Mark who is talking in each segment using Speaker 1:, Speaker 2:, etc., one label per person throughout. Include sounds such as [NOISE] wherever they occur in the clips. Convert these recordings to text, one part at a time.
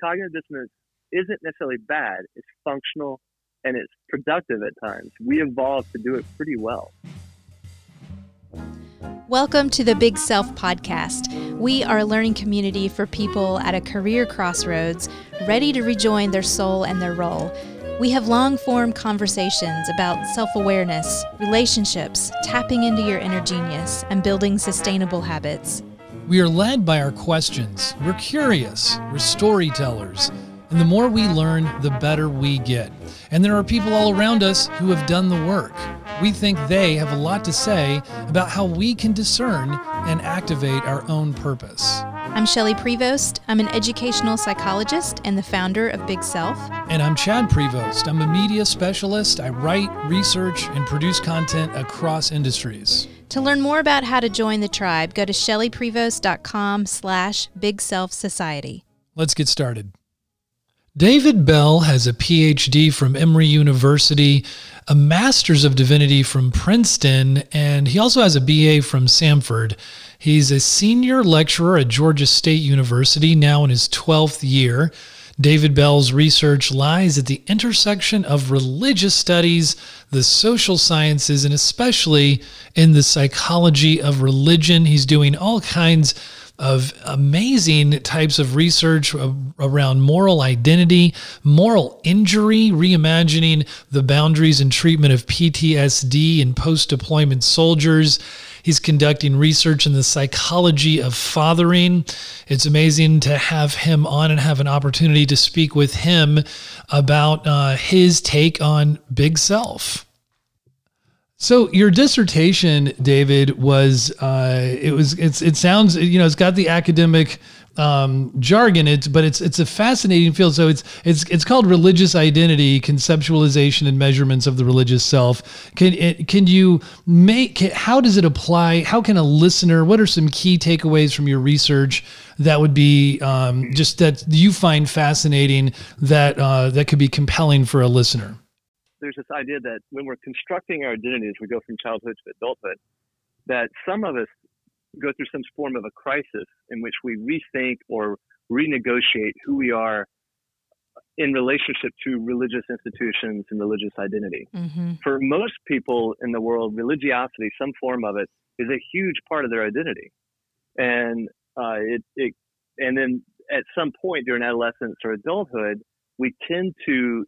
Speaker 1: cognitive dissonance isn't necessarily bad. It's functional and it's productive at times. We evolved to do it pretty well.
Speaker 2: Welcome to the Big Self Podcast. We are a learning community for people at a career crossroads, ready to rejoin their soul and their role. We have long form conversations about self awareness, relationships, tapping into your inner genius, and building sustainable habits.
Speaker 3: We are led by our questions. We're curious, we're storytellers. And the more we learn, the better we get. And there are people all around us who have done the work. We think they have a lot to say about how we can discern and activate our own purpose.
Speaker 2: I'm Shelley Prevost. I'm an educational psychologist and the founder of Big Self.
Speaker 3: And I'm Chad Prevost. I'm a media specialist. I write, research, and produce content across industries.
Speaker 2: To learn more about how to join the tribe, go to shelleyprevost.com slash Big Self Society.
Speaker 3: Let's get started. David Bell has a PhD from Emory University, a Master's of Divinity from Princeton, and he also has a BA from Samford. He's a senior lecturer at Georgia State University, now in his 12th year. David Bell's research lies at the intersection of religious studies, the social sciences, and especially in the psychology of religion. He's doing all kinds of amazing types of research around moral identity, moral injury, reimagining the boundaries and treatment of PTSD in post deployment soldiers. He's conducting research in the psychology of fathering. It's amazing to have him on and have an opportunity to speak with him about uh, his take on big self. So your dissertation, David, was uh, it was it's it sounds you know it's got the academic um, jargon, it's but it's it's a fascinating field. So it's it's it's called religious identity, conceptualization, and measurements of the religious self. Can it, can you make how does it apply? How can a listener? What are some key takeaways from your research that would be um, just that you find fascinating that uh, that could be compelling for a listener?
Speaker 1: there's this idea that when we're constructing our identities, we go from childhood to adulthood, that some of us go through some form of a crisis in which we rethink or renegotiate who we are in relationship to religious institutions and religious identity. Mm-hmm. For most people in the world, religiosity, some form of it, is a huge part of their identity, and uh, it, it and then at some point during adolescence or adulthood, we tend to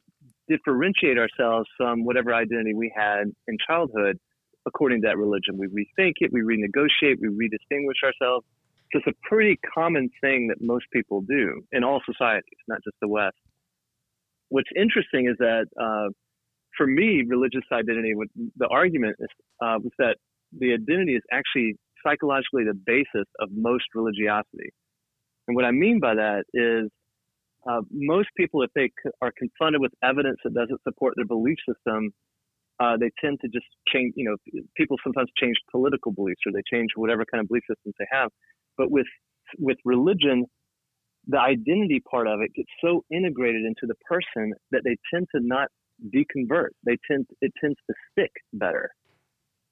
Speaker 1: differentiate ourselves from whatever identity we had in childhood according to that religion. We rethink it, we renegotiate, we redistinguish ourselves. It's a pretty common thing that most people do in all societies, not just the West. What's interesting is that uh, for me, religious identity, the argument is, uh, was that the identity is actually psychologically the basis of most religiosity. And what I mean by that is uh, most people, if they are confronted with evidence that doesn't support their belief system, uh, they tend to just change. You know, people sometimes change political beliefs or they change whatever kind of belief systems they have. But with with religion, the identity part of it gets so integrated into the person that they tend to not deconvert. They tend it tends to stick better.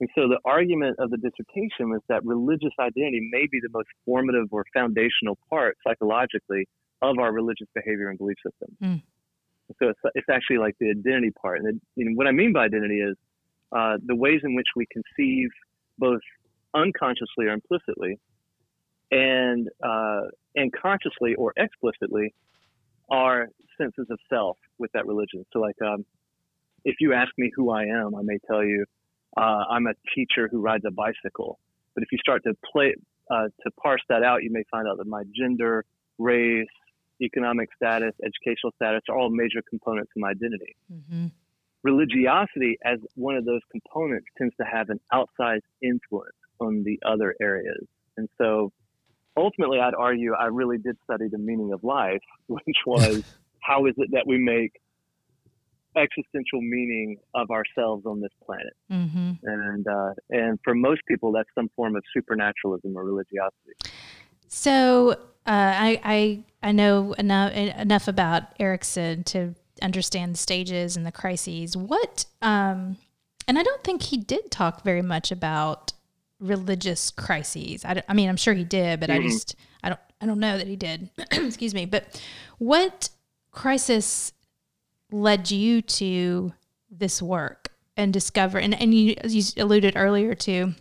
Speaker 1: And so the argument of the dissertation was that religious identity may be the most formative or foundational part psychologically of our religious behavior and belief system. Mm. So it's, it's actually like the identity part. And what I mean by identity is uh, the ways in which we conceive both unconsciously or implicitly and uh, and consciously or explicitly our senses of self with that religion. So like um, if you ask me who I am, I may tell you uh, I'm a teacher who rides a bicycle. But if you start to play uh, to parse that out, you may find out that my gender, race, economic status, educational status are all major components of my identity. Mm-hmm. Religiosity, as one of those components, tends to have an outsized influence on the other areas. And so ultimately, I'd argue I really did study the meaning of life, [LAUGHS] which was [LAUGHS] how is it that we make existential meaning of ourselves on this planet. Mm-hmm. And uh, and for most people, that's some form of supernaturalism or religiosity.
Speaker 2: So uh, I, I I know enough enough about Erikson to understand the stages and the crises. What um, and I don't think he did talk very much about religious crises. I, I mean, I'm sure he did, but mm-hmm. I just I don't I don't know that he did. [CLEARS THROAT] Excuse me. But what crisis led you to this work and discover and, and you, you alluded earlier to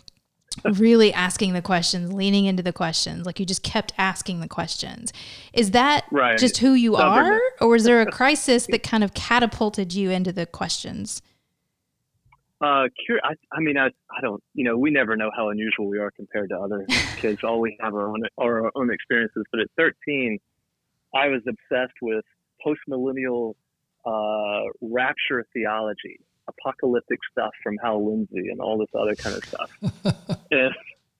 Speaker 2: really asking the questions, leaning into the questions, like you just kept asking the questions. Is that
Speaker 1: right.
Speaker 2: just who you are, or was there a [LAUGHS] crisis that kind of catapulted you into the questions?
Speaker 1: Uh, cur- I, I mean, I, I don't, you know, we never know how unusual we are compared to other [LAUGHS] kids. All we have our own, our own experiences. But at 13, I was obsessed with post-millennial uh, rapture theology apocalyptic stuff from Hal Lindsey and all this other kind of stuff. [LAUGHS] and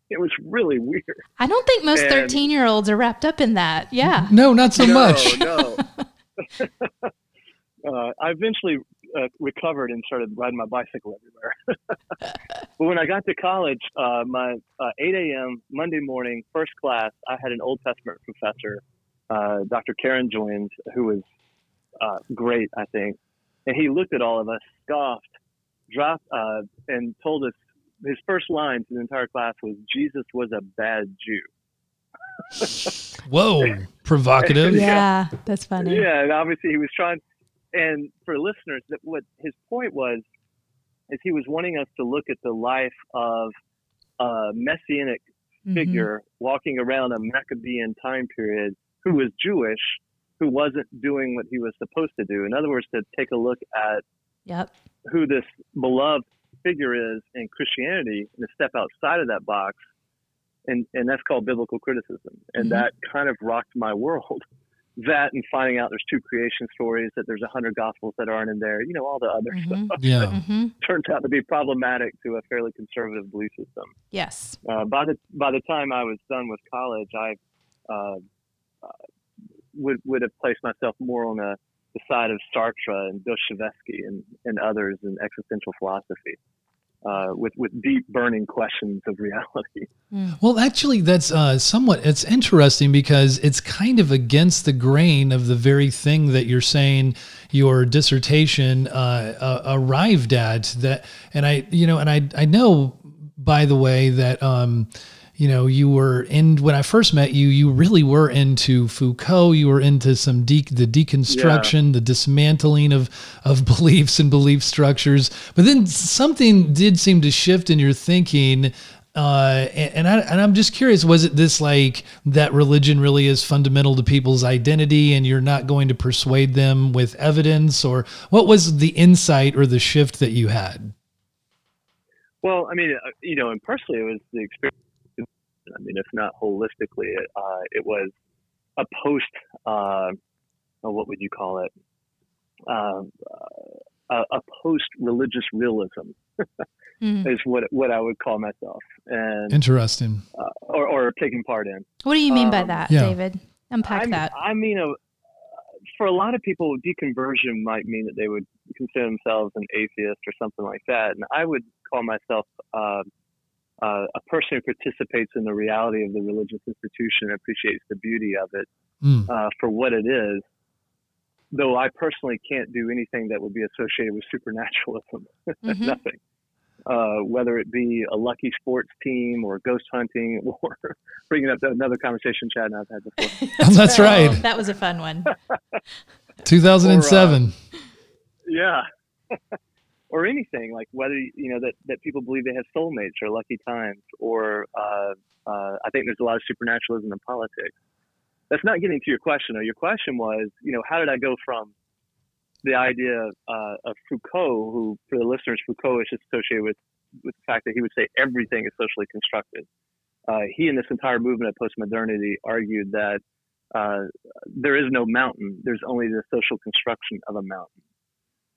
Speaker 1: it was really weird.
Speaker 2: I don't think most 13 year olds are wrapped up in that. Yeah.
Speaker 3: No, not so
Speaker 1: no,
Speaker 3: much.
Speaker 1: No. [LAUGHS] uh, I eventually uh, recovered and started riding my bicycle everywhere. [LAUGHS] but when I got to college, uh, my uh, 8 a.m. Monday morning, first class, I had an Old Testament professor, uh, Dr. Karen Joines, who was uh, great, I think and he looked at all of us, scoffed, dropped, uh, and told us his first line to the entire class was, "Jesus was a bad
Speaker 3: Jew." [LAUGHS] Whoa, provocative.
Speaker 2: yeah, that's funny.
Speaker 1: Yeah, and obviously he was trying. And for listeners, that what his point was is he was wanting us to look at the life of a messianic mm-hmm. figure walking around a Maccabean time period who was Jewish who wasn't doing what he was supposed to do. In other words, to take a look at
Speaker 2: yep.
Speaker 1: who this beloved figure is in Christianity and to step outside of that box. And, and that's called biblical criticism. And mm-hmm. that kind of rocked my world. [LAUGHS] That and finding out there's two creation stories, that there's a hundred gospels that aren't in there, you know, all the other
Speaker 2: mm-hmm.
Speaker 1: stuff.
Speaker 3: Yeah. [LAUGHS]
Speaker 2: Mm-hmm. [LAUGHS]
Speaker 1: Turns out to be problematic to a fairly conservative belief system.
Speaker 2: Yes.
Speaker 1: Uh, by the by the time I was done with college, I uh, uh, would would have placed myself more on a, the side of Sartre and Dostoevsky and, and others in existential philosophy. Uh, with with deep burning questions of reality.
Speaker 3: Hmm. Well, actually, that's uh, somewhat it's interesting because it's kind of against the grain of the very thing that you're saying your dissertation uh, uh arrived at. That, and I, you know, and I I know by the way that. Um, you know, you were in when I first met you, you really were into Foucault. You were into some de- the deconstruction, yeah. the dismantling of of [LAUGHS] beliefs and belief structures. But then something did seem to shift in your thinking. Uh, and, and, I, and I'm just curious, was it this like that religion really is fundamental to people's identity and you're not going to persuade them with evidence or what was the insight or the shift that you had?
Speaker 1: Well, I mean, uh, you know, and personally, it was the experience I mean, if not holistically, uh, it was a post, uh, what would you call it? Uh, a, a post religious realism mm. is what what I would call myself. And
Speaker 3: interesting,
Speaker 1: uh, or, or taking part in.
Speaker 2: What do you mean um, by that, yeah. David? Unpack
Speaker 1: I,
Speaker 2: that.
Speaker 1: I mean, uh, for a lot of people, deconversion might mean that they would consider themselves an atheist or something like that, and I would call myself uh, a person who participates in the reality of the religious institution appreciates the beauty of it mm. uh, for what it is. Though I personally can't do anything that would be associated with supernaturalism, [LAUGHS] mm-hmm. nothing. Uh, whether it be a lucky sports team or ghost hunting [LAUGHS] or bringing up another conversation Chad and I've had before. [LAUGHS]
Speaker 3: That's right.
Speaker 2: that was a fun one.
Speaker 3: 2007. Or, uh,
Speaker 1: yeah or anything like whether you know that that people believe they have soulmates or lucky times or uh, uh, I think there's a lot of supernaturalism in politics. That's not getting to your question though. Your question was, you know, how did I go from the idea uh, of Foucault, who for the listeners, Foucault is just associated with with the fact that he would say everything is socially constructed. Uh, he and this entire movement of postmodernity argued that uh, there is no mountain. There's only the social construction of a mountain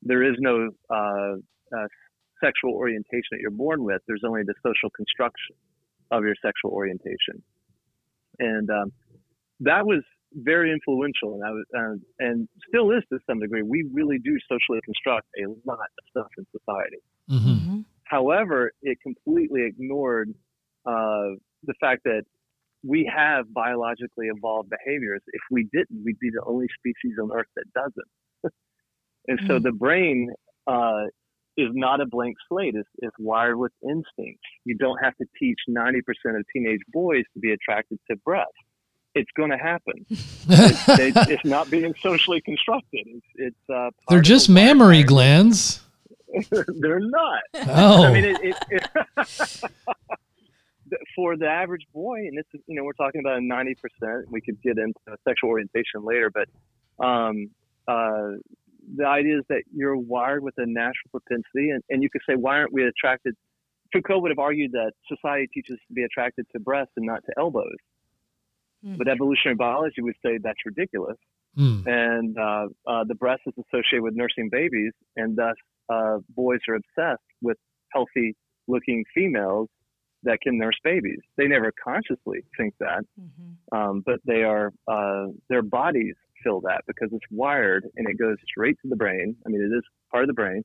Speaker 1: there is no uh, uh, sexual orientation that you're born with. There's only the social construction of your sexual orientation, and um, that was very influential, and I was, uh, and still is to some degree. We really do socially construct a lot of stuff in society. Mm-hmm. mm-hmm. However, it completely ignored uh, the fact that we have biologically evolved behaviors. If we didn't, we'd be the only species on Earth that doesn't. And mm-hmm. so the brain uh, is not a blank slate. It's, it's wired with instincts. You don't have to teach 90% of teenage boys to be attracted to breath. it's going to happen. [LAUGHS] it's, they, it's, not being socially constructed. It's, it's uh,
Speaker 3: they're just mammary glands. [LAUGHS]
Speaker 1: they're not.
Speaker 3: Oh,
Speaker 1: I mean, it, it, it [LAUGHS] for the average boy, and this is you know we're talking about a ninety percent. We could get into sexual orientation later, but um, uh, the idea is that you're wired with a natural propensity, and, and you could say, why aren't we attracted? Foucault would have argued that society teaches us to be attracted to breasts and not to elbows. Mm. But evolutionary biology would say that's ridiculous. Mm. And uh, uh, the breast is associated with nursing babies, and thus uh, boys are obsessed with healthy looking females that can nurse babies. They never consciously think that, mm-hmm. um, but they are uh, their bodies feel that because it's wired and it goes straight to the brain. I mean, it is part of the brain,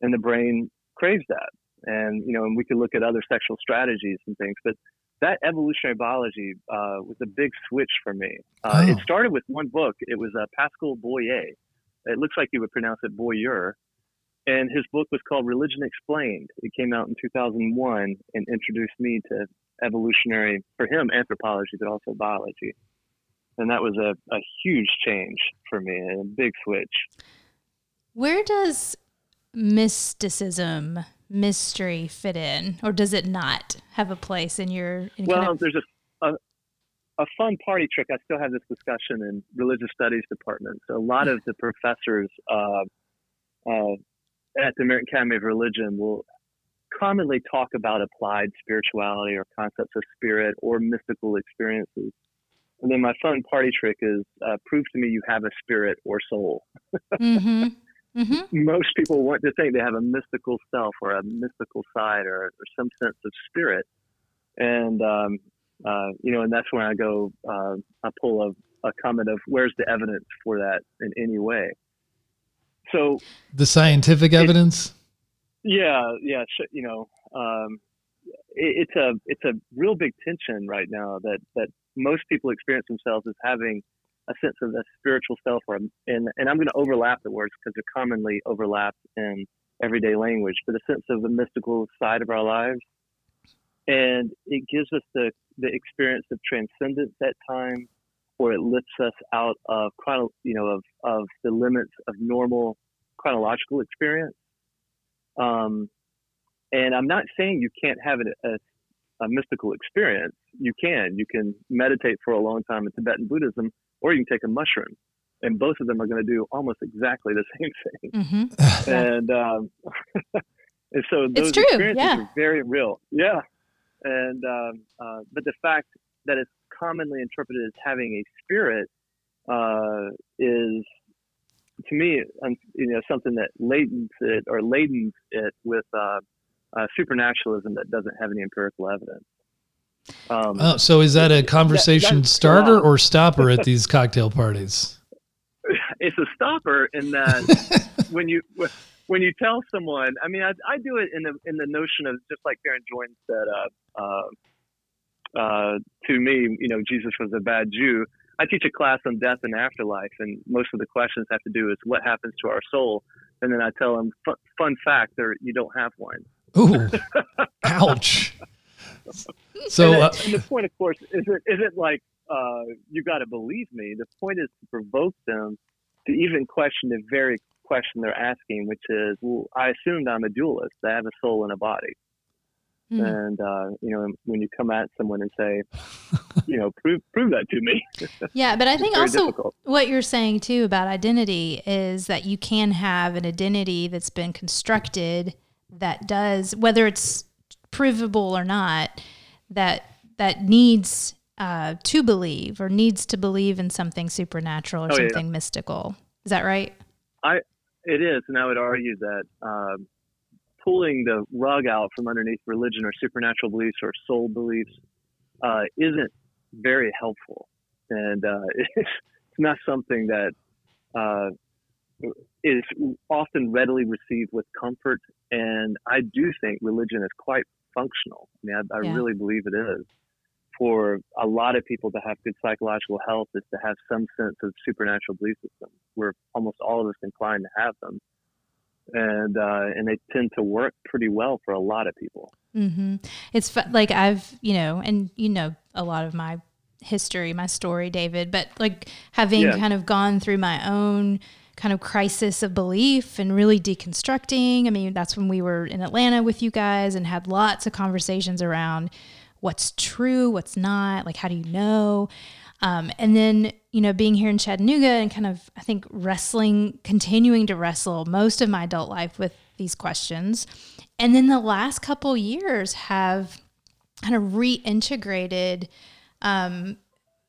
Speaker 1: and the brain craves that. And you know, and we could look at other sexual strategies and things, but that evolutionary biology uh, was a big switch for me. Uh, oh. It started with one book. It was uh, Pascal Boyer. It looks like you would pronounce it Boyer. And his book was called Religion Explained. It came out in 2001 and introduced me to evolutionary, for him, anthropology, but also biology. And that was a, a huge change for me, and a big switch.
Speaker 2: Where does mysticism mystery fit in, or does it not have a place in your? In
Speaker 1: well, kind of- there's a, a, a fun party trick. I still have this discussion in religious studies departments. A lot of the professors uh, uh, at the American Academy of Religion will commonly talk about applied spirituality or concepts of spirit or mystical experiences. And then my fun party trick is uh, prove to me you have a spirit or soul. mm-hmm. Mm-hmm. [LAUGHS] Most people want to think they have a mystical self or a mystical side or, or some sense of spirit. And, um, uh, you know, and that's when I go, uh, I pull a, a comment of where's the evidence for that in any way. So
Speaker 3: the scientific evidence?
Speaker 1: yeah, yeah. You know, um, it, it's a, it's a real big tension right now that, that most people experience themselves as having a sense of a spiritual self, or and and I'm going to overlap the words because they're commonly overlapped in everyday language, but a sense of the mystical side of our lives, and it gives us the the experience of transcendence at times, or it lifts us out of chrono, you know of of the limits of normal chronological experience. Um, and I'm not saying you can't have a, a, a mystical experience. You can. You can meditate for a long time in Tibetan Buddhism or you can take a mushroom, and both of them are going to do almost exactly the [LAUGHS] same thing. Mm-hmm. [LAUGHS] and um, [LAUGHS] and so those experiences yeah. are very real. Yeah, and um, uh, but the fact that it's commonly interpreted as having a spirit uh, is to me, you know, something that latents it or ladens it with uh, uh, supernaturalism that doesn't have any empirical evidence.
Speaker 3: Um, oh, so is that a conversation that, starter or stopper at [LAUGHS] these cocktail parties?
Speaker 1: It's a stopper in that [LAUGHS] when you when you tell someone, I mean, I, I do it in the in the notion of just like Karen Joines said, uh, uh, uh, to me, you know, Jesus was a bad Jew. I teach a class on death and afterlife, and most of the questions have to do with what happens to our soul. And then I tell them, fun fact, there you don't have one.
Speaker 3: Ooh, ouch. So,
Speaker 1: and, uh, and, the point, of course, isn't isn't like uh, you got to believe me. The point is to provoke them to even question the very question they're asking, which is, well, I assumed I'm a dualist. I have a soul and a body. Mm. And uh, you know, when you come at someone and say, you know, prove prove that to me. [LAUGHS]
Speaker 2: yeah, but I think also difficult. what you're saying too about identity is that you can have an identity that's been constructed that does whether it's provable or not that that needs uh, to believe or needs to believe in something supernatural or oh, something yeah. mystical. Is that right?
Speaker 1: I it is, and I would argue that um, pulling the rug out from underneath religion or supernatural beliefs or soul beliefs uh, isn't very helpful, and uh, [LAUGHS] it's not something that uh, is often readily received with comfort. And I do think religion is quite functional. I mean, I, I yeah. really believe it is. For a lot of people to have good psychological health is to have some sense of supernatural belief system. We're almost all of us inclined to have them, and uh, and they tend to work pretty well for a lot of people.
Speaker 2: Mm-hmm. It's like I've you know, and you know, a lot of my history, my story, David, but like having
Speaker 1: Yeah.
Speaker 2: kind of gone through my own kind of crisis of belief and really deconstructing. I mean, that's when we were in Atlanta with you guys and had lots of conversations around what's true, what's not, like how do you know? Um, and then, you know, being here in Chattanooga and kind of, I think, wrestling, continuing to wrestle most of my adult life with these questions. And then the last couple years have kind of reintegrated um,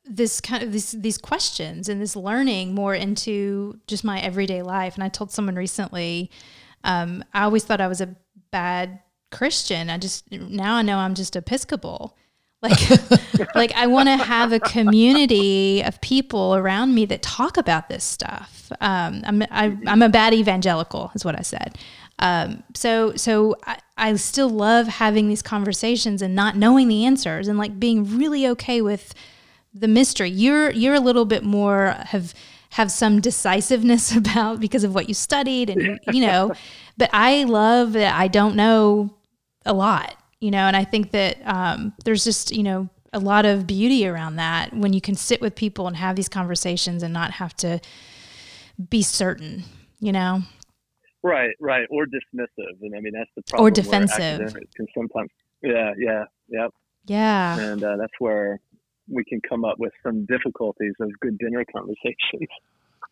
Speaker 2: this kind of these these questions and this learning more into just my everyday life. And I told someone recently, um, I always thought I was a bad Christian. I just now I know I'm just Episcopal. Like, [LAUGHS] like I want to have a community of people around me that talk about this stuff. Um, I'm I, I'm a bad evangelical, is what I said. Um, so so I, I still love having these conversations and not knowing the answers and like being really okay with the mystery. You're you're a little bit more have have some decisiveness [LAUGHS] about because of what you studied and you know, [LAUGHS] but I love that I don't know a lot, you know, and I think that um, there's just you know a lot of beauty around that when you can sit with people and have these conversations and not have to be certain, you know.
Speaker 1: Right, right, or dismissive, and I mean that's the problem. where
Speaker 2: defensive.
Speaker 1: Can sometimes, yeah, yeah, yeah,
Speaker 2: Yeah.
Speaker 1: and uh, that's where we can come up with some difficulties of good dinner conversations.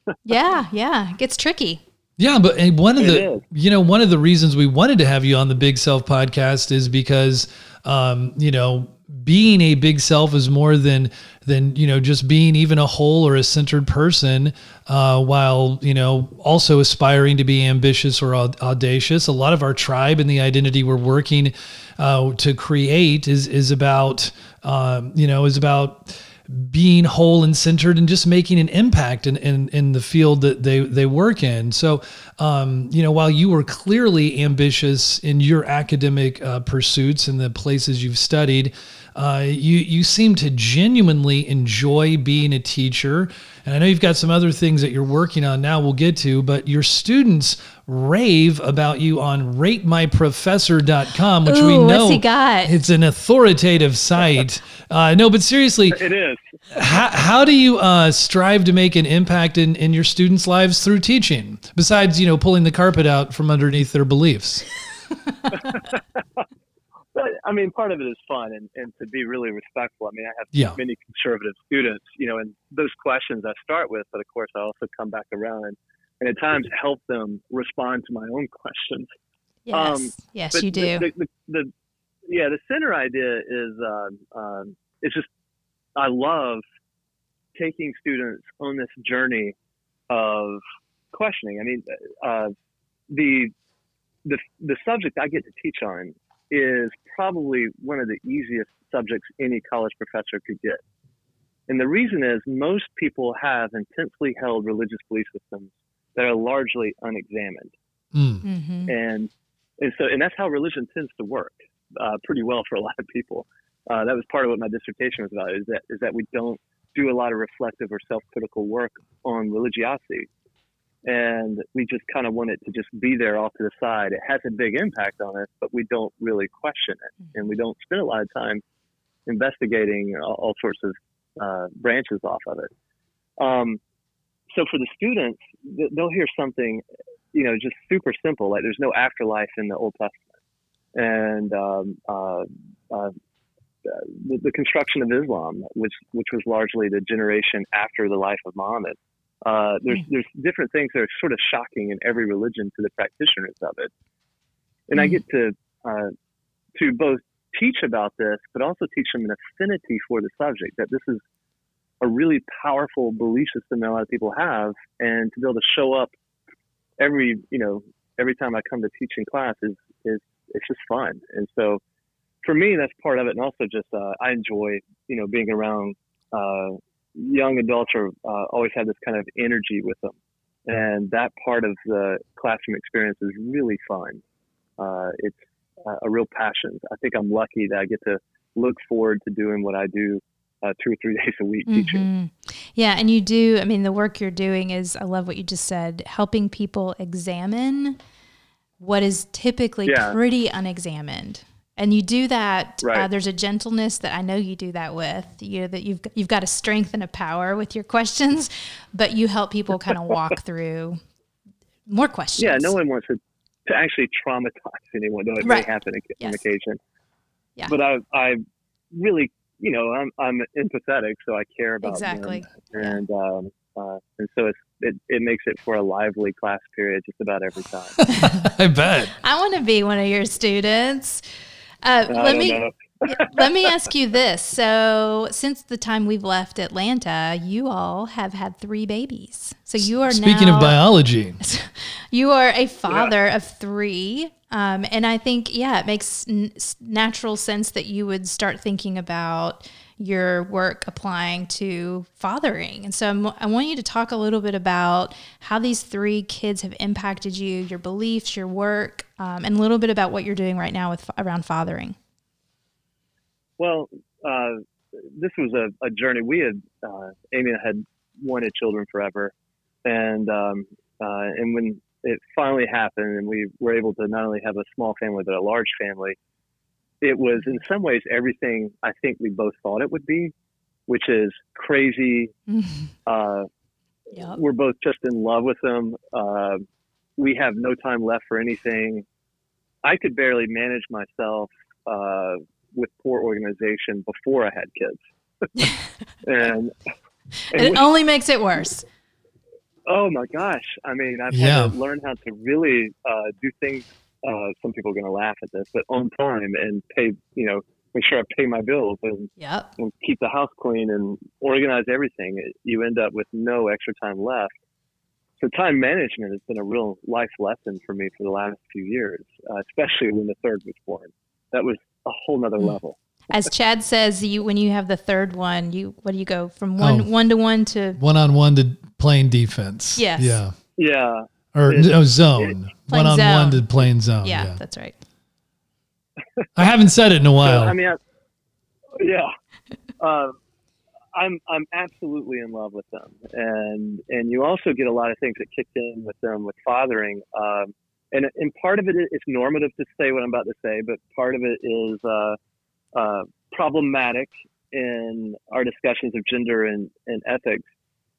Speaker 1: [LAUGHS]
Speaker 2: Yeah, yeah. It gets tricky.
Speaker 3: Yeah, but one of
Speaker 1: It
Speaker 3: the
Speaker 1: is.
Speaker 3: you know one of the reasons we wanted to have you on the Big Self podcast is because um, you know being a big self is more than than you know just being even a whole or a centered person uh, while you know also aspiring to be ambitious or aud- audacious. A lot of our tribe and the identity we're working uh, to create is is about um, you know is about being whole and centered and just making an impact in, in, in the field that they, they work in. So, um, you know, while you were clearly ambitious in your academic uh, pursuits and the places you've studied, uh, you, you seem to genuinely enjoy being a teacher. And I know you've got some other things that you're working on now we'll get to, but your students rave about you on ratemyprofessor.com, which we know
Speaker 2: what's he got?
Speaker 3: it's an authoritative site. [LAUGHS] Uh, no, but seriously,
Speaker 1: It is.
Speaker 3: how, how do you uh, strive to make an impact in, in your students' lives through teaching? Besides, you know, pulling the carpet out from underneath their beliefs. [LAUGHS]
Speaker 1: But I mean, part of it is fun and, and to be really respectful. I mean, I have
Speaker 3: Yeah.
Speaker 1: many conservative students, you know, and those questions I start with, but of course I also come back around and, and at times help them respond to my own questions.
Speaker 2: Yes.
Speaker 1: Um,
Speaker 2: yes,
Speaker 1: But
Speaker 2: you
Speaker 1: the-
Speaker 2: do.
Speaker 1: The, the, the, yeah, the center idea is um, um, it's just I love taking students on this journey of questioning. I mean, uh, the the the subject I get to teach on is probably one of the easiest subjects any college professor could get. And the reason is most people have intensely held religious belief systems that are largely unexamined
Speaker 3: Mm.
Speaker 2: hmm
Speaker 1: and and so and that's how religion tends to work uh, pretty well for a lot of people. Uh, that was part of what my dissertation was about is that is that we don't do a lot of reflective or self-critical work on religiosity, and we just kind of want it to just be there off to the side. It has a big impact on us, but we don't really question it, and we don't spend a lot of time investigating all, all sorts of uh, branches off of it. Um, so for the students, they'll hear something you know, just super simple. Like there's no afterlife in the Old Testament, and um, uh, uh, the, the construction of Islam, which which was largely the generation after the life of Muhammad. Uh, there's there's different things that are sort of shocking in every religion to the practitioners of it, and I
Speaker 2: Mm.
Speaker 1: get to uh, to both teach about this, but also teach them an affinity for the subject. That this is a really powerful belief system that a lot of people have, and to be able to show up every you know every time I come to teach in class is is it's just fun. And so for me, that's part of it. And also just uh, I enjoy you know being around uh, young adults are uh, always have this kind of energy with them, and that part of the classroom experience is really fun. Uh, it's uh, a real passion. I think I'm lucky that I get to look forward to doing what I do uh, two or three [LAUGHS] days a week teaching.
Speaker 2: Mhm. Yeah, and you do. I mean, the work you're doing is, I love what you just said, helping people examine what is typically
Speaker 1: Yeah.
Speaker 2: pretty unexamined. And you do that. Uh,
Speaker 1: Right.
Speaker 2: Uh, there's a gentleness that I know you do that with. You know that you've you've got a strength and a power with your questions, but you help people kind of walk [LAUGHS] through more questions.
Speaker 1: Yeah, no one wants to, to actually traumatize anyone, though it
Speaker 2: Right.
Speaker 1: may happen on
Speaker 2: Yes.
Speaker 1: occasion.
Speaker 2: Yeah.
Speaker 1: But I, I really, you know, I'm, I'm empathetic, so I care about
Speaker 2: Exactly.
Speaker 1: them, and um, uh, and so it's, it, it makes it for a lively class period just about every time. [LAUGHS]
Speaker 3: I bet. [LAUGHS]
Speaker 2: I want to be one of your students. Uh, let me
Speaker 1: know. [LAUGHS]
Speaker 2: let me ask you this. So, since the time we've left Atlanta, you all have had three babies. So you are
Speaker 3: Speaking
Speaker 2: now,
Speaker 3: of biology, [LAUGHS]
Speaker 2: you are a father of three. Um, and I think, yeah, it makes n- s- natural sense that you would start thinking about your work applying to fathering. And so I'm, I want you to talk a little bit about how these three kids have impacted you, your beliefs, your work, um, and a little bit about what you're doing right now with around fathering.
Speaker 1: Well, uh, this was a, a journey. We had uh, Amy had wanted children forever, and um, uh, and when it finally happened, and we were able to not only have a small family but a large family, it was in some ways everything I think we both thought it would be, which is crazy. [LAUGHS] Uh,
Speaker 2: Yep.
Speaker 1: we're both just in love with them. Uh, we have no time left for anything. I could barely manage myself uh, with poor organization before I had kids, [LAUGHS] and, and
Speaker 2: It
Speaker 1: with-
Speaker 2: only makes it worse.
Speaker 1: oh my gosh! I mean, I've
Speaker 3: Yeah.
Speaker 1: had to learn how to really uh, do things. Uh, some people are going to laugh at this, but on time and pay. You know, make sure I pay my bills and
Speaker 2: Yep.
Speaker 1: and keep the house clean and organize everything, you end up with no extra time left. So time management has been a real life lesson for me for the last few years, uh, especially when the third was born. That was a whole nother
Speaker 2: Mm.
Speaker 1: level.
Speaker 2: As Chad says, you when you have the third one, you what do you go from one
Speaker 3: Oh.
Speaker 2: one to one to
Speaker 3: one on one to playing defense.
Speaker 2: Yes.
Speaker 3: Yeah.
Speaker 1: Yeah,
Speaker 3: Or
Speaker 1: It-
Speaker 3: no, zone. One on one
Speaker 2: zone.
Speaker 3: to playing zone.
Speaker 2: yeah,
Speaker 3: Yeah.
Speaker 2: that's right.
Speaker 3: I haven't said it in a
Speaker 1: So,
Speaker 3: while.
Speaker 1: I mean, I, yeah, uh, [LAUGHS] I'm I'm absolutely in love with them, and and you also get a lot of things that kicked in with them with fathering, um, and and part of it is normative to say what I'm about to say, but part of it is uh, uh, problematic in our discussions of gender and, and ethics.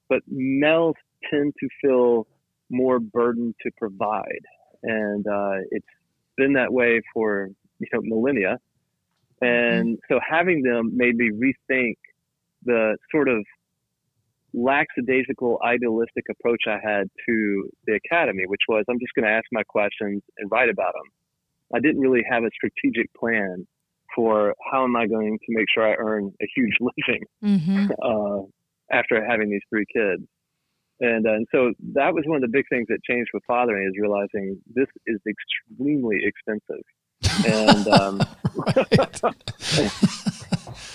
Speaker 1: But males tend to feel more burden to provide, and uh, it's been that way for you know millennia. And so having them made me rethink the sort of lackadaisical, idealistic approach I had to the academy, which was I'm just going to ask my questions and write about them. I didn't really have a strategic plan for how am I going to make sure I earn a huge [LAUGHS] living
Speaker 2: Mm-hmm.
Speaker 1: uh, after having these three kids. And, uh, and so that was one of the big things that changed with fathering is realizing this is extremely expensive. And, um, [LAUGHS]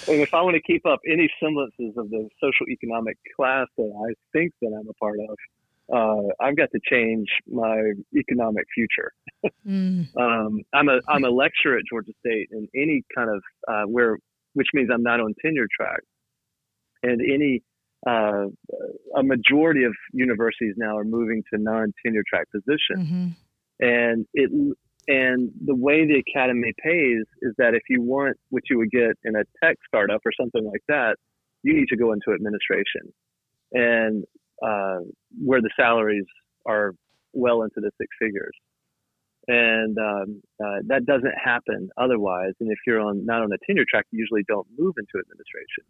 Speaker 1: and if I want to keep up any semblances of the social economic class that I think that I'm a part of, uh, I've got to change my economic future.
Speaker 2: Mm. [LAUGHS]
Speaker 1: Um, I'm a I'm a lecturer at Georgia State, and any kind of uh, where, which means I'm not on tenure track, and any uh, a majority of universities now are moving to non-tenure track positions,
Speaker 2: hmm
Speaker 1: and it and the way the academy pays is that if you want what you would get in a tech startup or something like that, you need to go into administration, and uh, where the salaries are well into the six figures and um, uh, that doesn't happen otherwise. And if you're on not on a tenure track, you usually don't move into administration.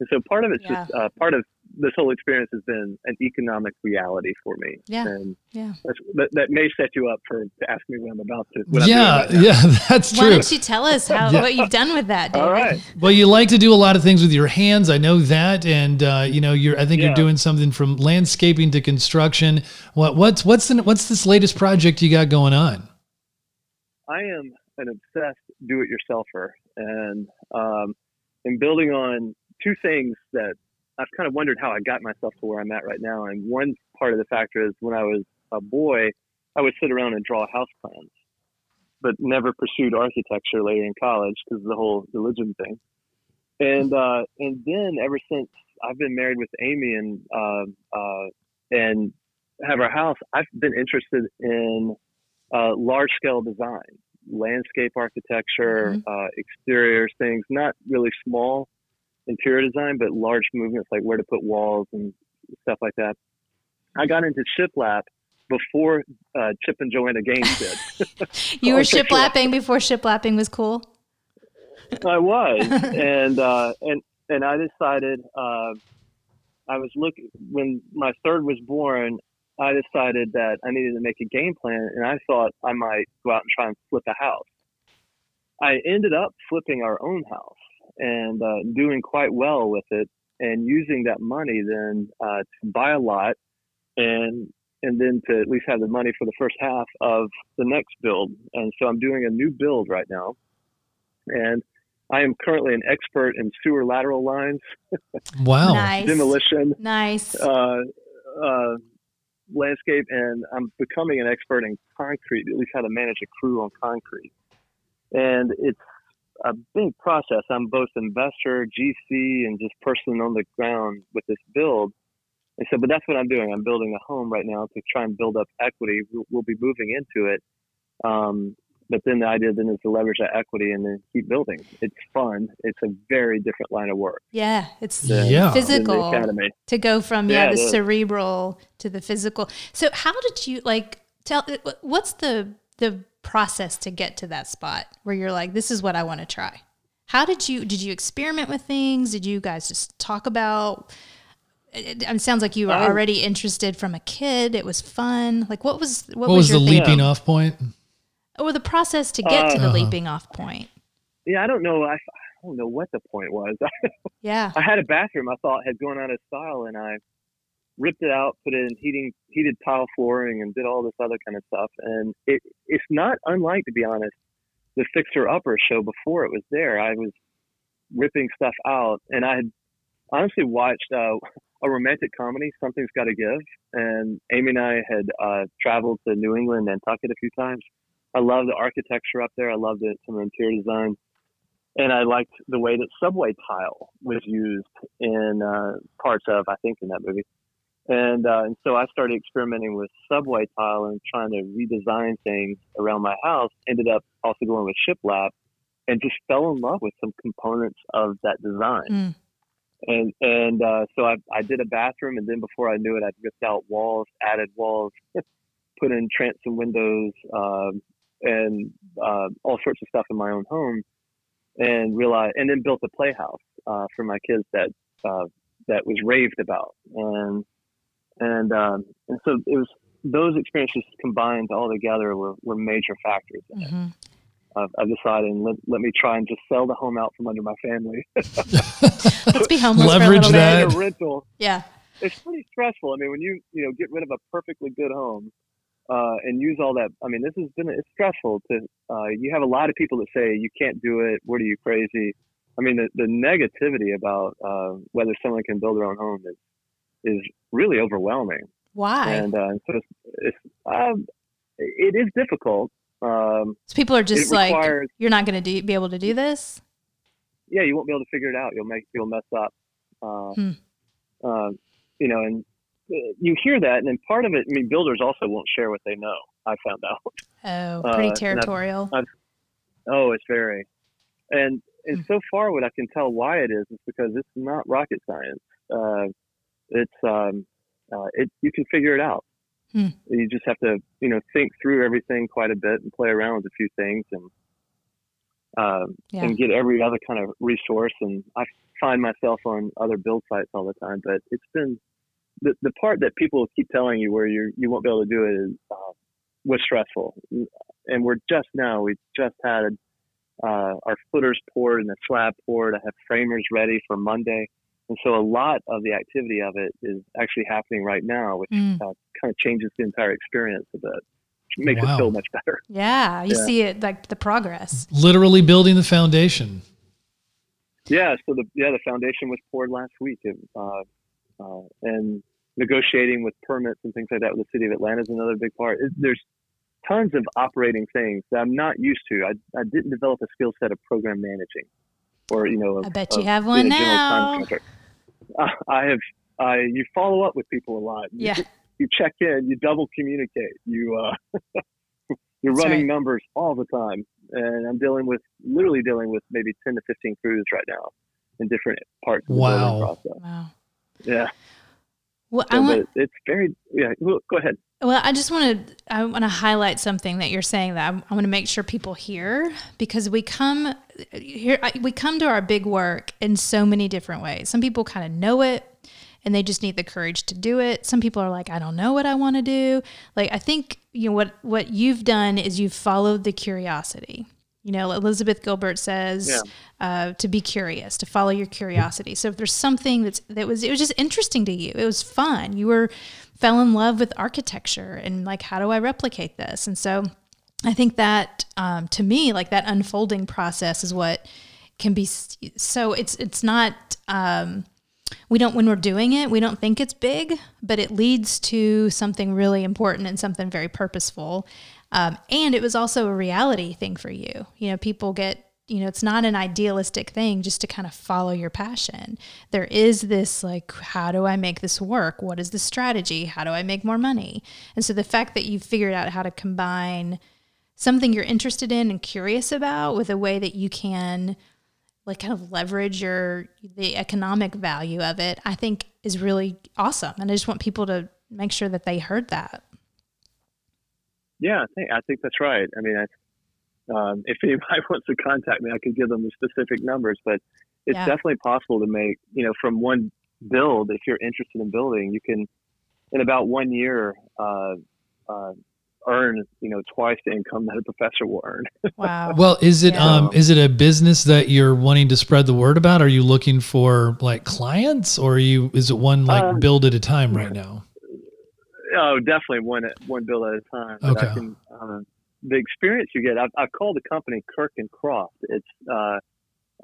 Speaker 1: And so part of it's just uh, part of this whole experience has been an economic reality for me.
Speaker 2: Yeah.
Speaker 1: and
Speaker 2: Yeah.
Speaker 1: that's, that, that may set you up for to ask me what I'm about to. What
Speaker 3: yeah,
Speaker 1: I'm right
Speaker 3: yeah, [LAUGHS] that's true.
Speaker 2: Why don't you tell us how
Speaker 3: Yeah.
Speaker 2: what you've done with that? David?
Speaker 1: All right.
Speaker 3: Well, you like to do a lot of things with your hands. I know that, and uh, you know, you're. I think you're doing something from landscaping to construction. What what's what's the what's this latest project you got going on?
Speaker 1: I am an obsessed do-it-yourselfer, and um, am building on two things that I've kind of wondered how I got myself to where I'm at right now. And one part of the factor is when I was a boy, I would sit around and draw house plans, but never pursued architecture later in college because of the whole religion thing. And uh, and then ever since I've been married with Amy and uh, uh, and have our house, I've been interested in uh, large scale design, landscape architecture, mm-hmm. uh, exteriors things, not really small interior design, but large movements like where to put walls and stuff like that. I got into shiplap before uh, Chip and Joanna Gaines did. [LAUGHS] [LAUGHS]
Speaker 2: you were shiplapping before shiplapping was cool. [LAUGHS]
Speaker 1: I was, and uh, and and I decided uh, I was looking when my third was born. I decided that I needed to make a game plan, and I thought I might go out and try and flip a house. I ended up flipping our own house and uh, doing quite well with it, and using that money then uh, to buy a lot and and then to at least have the money for the first half of the next build. And so I'm doing a new build right now, and I am currently an expert in sewer lateral lines. [LAUGHS]
Speaker 3: wow.
Speaker 2: Nice.
Speaker 1: Demolition.
Speaker 2: Nice.
Speaker 1: Uh, uh, landscape, and I'm becoming an expert in concrete, at least how to manage a crew on concrete. And it's a big process. I'm both investor, GC, and just person on the ground with this build. And so, but that's what I'm doing. I'm building a home right now to try and build up equity. We'll, we'll be moving into it. Um, but then the idea then is to leverage that equity and then keep building. It's fun. It's a very different line of work.
Speaker 2: Yeah, it's yeah. physical to go from yeah, yeah the cerebral to the physical. So how did you like tell? What's the the process to get to that spot where you're like, this is what I want to try? How did you did you experiment with things? Did you guys just talk about? It, it sounds like you were already interested from a kid. It was fun. Like, what was
Speaker 3: what, what was, was the leaping off point?
Speaker 2: or the process to get uh, to the uh-huh. leaping off point?
Speaker 1: Yeah, I don't know. I, I don't know what the point was. [LAUGHS]
Speaker 2: yeah,
Speaker 1: I had a bathroom I thought had gone out of style, and I ripped it out, put in heating, heated tile flooring, and did all this other kind of stuff. And it it's not unlike, to be honest, the Fixer Upper show before it was there. I was ripping stuff out, and I had honestly watched uh, a romantic comedy, Something's Got to Give, and Amy and I had uh, traveled to New England and Nantucket a few times I love the architecture up there. I loved it, some of the interior design. And I liked the way that subway tile was used in uh, parts of, I think, in that movie. And, uh, and so I started experimenting with subway tile and trying to redesign things around my house. Ended up also going with shiplap and just fell in love with some components of that design. Mm. And and uh, so I, I did a bathroom, and then before I knew it, I'd ripped out walls, added walls, [LAUGHS] put in transom windows, um, and uh, all sorts of stuff in my own home, and realized, and then built a playhouse uh, for my kids that uh, that was raved about, and and um, and so it was those experiences combined all together were, were major factors. Mm-hmm. I've, I've, decided let, let me try and just sell the home out from under my family. [LAUGHS] [LAUGHS]
Speaker 2: Let's be homeless
Speaker 3: Leverage
Speaker 2: for a
Speaker 3: that.
Speaker 1: A rental.
Speaker 2: Yeah.
Speaker 1: It's pretty stressful. I mean, when you you know get rid of a perfectly good home, uh, and use all that. I mean, this has been it's stressful to. Uh, you have a lot of people that say you can't do it. What are you crazy? I mean, the, the negativity about uh, whether someone can build their own home is is really overwhelming.
Speaker 2: Why?
Speaker 1: And uh, so it's, it's um, it is difficult. Um,
Speaker 2: so people are just like, requires, you're not going to be able to do this.
Speaker 1: Yeah, you won't be able to figure it out. You'll make you'll mess up. Uh, hmm. Uh, you know, and you hear that, and then part of it, I mean, builders also won't share what they know. I found out.
Speaker 2: Oh, pretty uh, territorial. I've,
Speaker 1: I've, oh, it's very, and and mm. so far, what I can tell why it is is because it's not rocket science. It's um, uh, it you can figure it out. Hmm. You just have to, you know, think through everything quite a bit and play around with a few things and um, yeah. and get every other kind of resource. And I find myself on other build sites all the time, but it's been the, the part that people keep telling you where you you won't be able to do it is uh, was stressful, and we're just now we just had uh, our footers poured and the slab poured. I have framers ready for Monday, and so a lot of the activity of it is actually happening right now, which mm. uh, kind of changes the entire experience a bit. Makes wow. it feel much better.
Speaker 2: Yeah, you yeah. see it like the progress.
Speaker 3: Literally building the foundation.
Speaker 1: Yeah, so the yeah the foundation was poured last week. It, uh, uh, and negotiating with permits and things like that with the city of Atlanta is another big part. It, there's tons of operating things that I'm not used to. I, I didn't develop a skill set of program managing, or you know,
Speaker 2: of, I bet you have one now.
Speaker 1: Uh, I have. I you follow up with people a lot.
Speaker 2: Yeah.
Speaker 1: You, you check in. You double communicate. You uh, [LAUGHS] you're running right. numbers all the time. and I'm dealing with literally dealing with maybe 10 to 15 crews right now in different parts of the
Speaker 3: Wow.
Speaker 1: building process.
Speaker 2: Wow.
Speaker 1: Yeah,
Speaker 2: Well,
Speaker 1: so,
Speaker 2: I want.
Speaker 1: it's very yeah. Well, go ahead.
Speaker 2: Well, I just want to I want to highlight something that you're saying that I, I want to make sure people hear because we come here we come to our big work in so many different ways. Some people kind of know it and they just need the courage to do it. Some people are like I don't know what I want to do. Like I think you know what what you've done is you've followed the curiosity. You know, Elizabeth Gilbert says
Speaker 1: Yeah.
Speaker 2: uh, to be curious, to follow your curiosity. So if there's something that's that was it was just interesting to you, it was fun. You were fell in love with architecture and like how do I replicate this? And so I think that um, to me, like that unfolding process is what can be. So it's it's not. Um, we don't when we're doing it, we don't think it's big, but it leads to something really important and something very purposeful. Um, and it was also a reality thing for you. You know, people get you know, it's not an idealistic thing just to kind of follow your passion. There is this like, how do I make this work? What is the strategy? How do I make more money? And so the fact that you've figured out how to combine something you're interested in and curious about with a way that you can like kind of leverage your the economic value of it, I think is really awesome. And I just want people to make sure that they heard that.
Speaker 1: Yeah, I think I think that's right. I mean, I, um, if anybody [LAUGHS] wants to contact me, I could give them the specific numbers, but it's
Speaker 2: Yeah.
Speaker 1: definitely possible to make you know from one build. If you're interested in building, you can in about one year uh, uh, earn you know twice the income that a professor will earn. [LAUGHS]
Speaker 2: Wow.
Speaker 3: Well, is it
Speaker 2: Yeah.
Speaker 3: um is it a business that you're wanting to spread the word about? Are you looking for like clients or are you is it one like
Speaker 1: Um,
Speaker 3: build at a time right now?
Speaker 1: Oh, definitely one at one bill at a time. But
Speaker 3: Okay.
Speaker 1: I can, uh, the experience you get, I've, I've called the company Kirk and Croft. It's uh,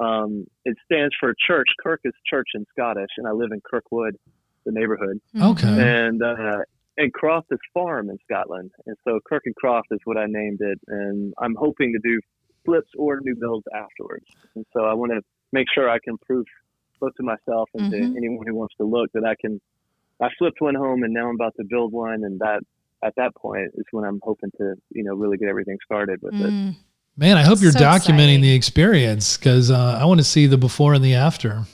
Speaker 1: um, it stands for church. Kirk is church in Scottish, and I live in Kirkwood, the neighborhood,
Speaker 3: Okay.
Speaker 1: and uh, and Croft is farm in Scotland, and so Kirk and Croft is what I named it, and I'm hoping to do flips or new builds afterwards, and so I want to make sure I can prove both to myself and
Speaker 2: Mhm.
Speaker 1: to anyone who wants to look that I can. I flipped one home, and now I'm about to build one, and that at that point is when I'm hoping to you know really get everything started with it.
Speaker 2: Mm.
Speaker 3: Man, I hope you're
Speaker 2: So
Speaker 3: documenting
Speaker 2: exciting.
Speaker 3: the experience because uh, I want to see the before and the after.